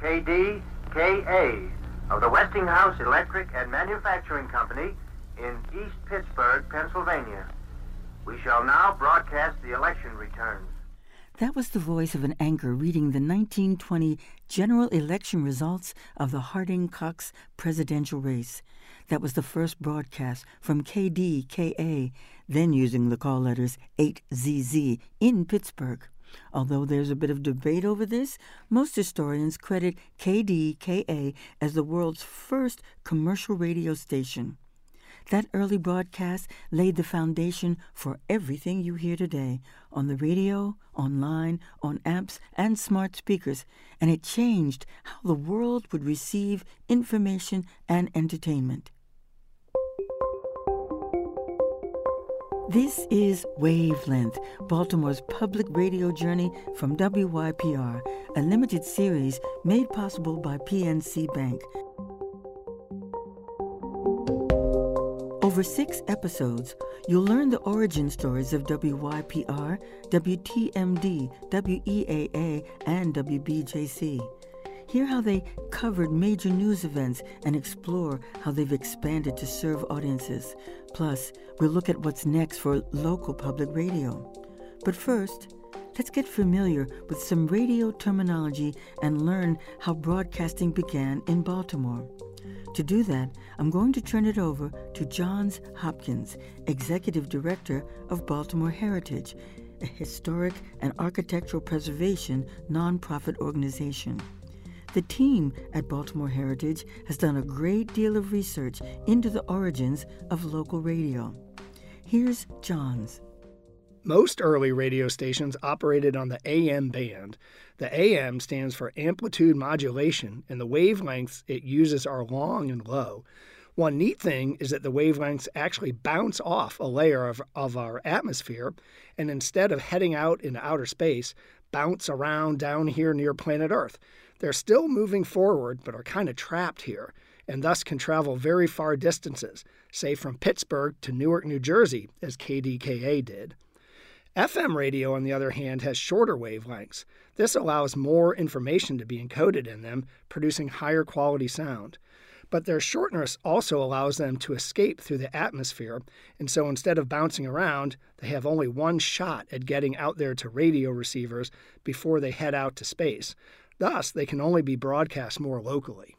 KDKA of the Westinghouse Electric and Manufacturing Company in East Pittsburgh, Pennsylvania. We shall now broadcast the election returns. That was the voice of an anchor reading the 1920 general election results of the Harding Cox presidential race. That was the first broadcast from KDKA, then using the call letters 8ZZ in Pittsburgh. Although there's a bit of debate over this, most historians credit KDKA as the world's first commercial radio station. That early broadcast laid the foundation for everything you hear today on the radio, online, on apps, and smart speakers, and it changed how the world would receive information and entertainment. This is Wavelength, Baltimore's public radio journey from WYPR, a limited series made possible by PNC Bank. Over six episodes, you'll learn the origin stories of WYPR, WTMD, WEAA, and WBJC. Hear how they covered major news events and explore how they've expanded to serve audiences. Plus, we'll look at what's next for local public radio. But first, let's get familiar with some radio terminology and learn how broadcasting began in Baltimore. To do that, I'm going to turn it over to Johns Hopkins, Executive Director of Baltimore Heritage, a historic and architectural preservation nonprofit organization. The team at Baltimore Heritage has done a great deal of research into the origins of local radio. Here's Johns. Most early radio stations operated on the AM band. The AM stands for amplitude modulation, and the wavelengths it uses are long and low. One neat thing is that the wavelengths actually bounce off a layer of, of our atmosphere, and instead of heading out into outer space, bounce around down here near planet Earth. They're still moving forward, but are kind of trapped here, and thus can travel very far distances, say from Pittsburgh to Newark, New Jersey, as KDKA did. FM radio, on the other hand, has shorter wavelengths. This allows more information to be encoded in them, producing higher quality sound. But their shortness also allows them to escape through the atmosphere, and so instead of bouncing around, they have only one shot at getting out there to radio receivers before they head out to space. Thus, they can only be broadcast more locally.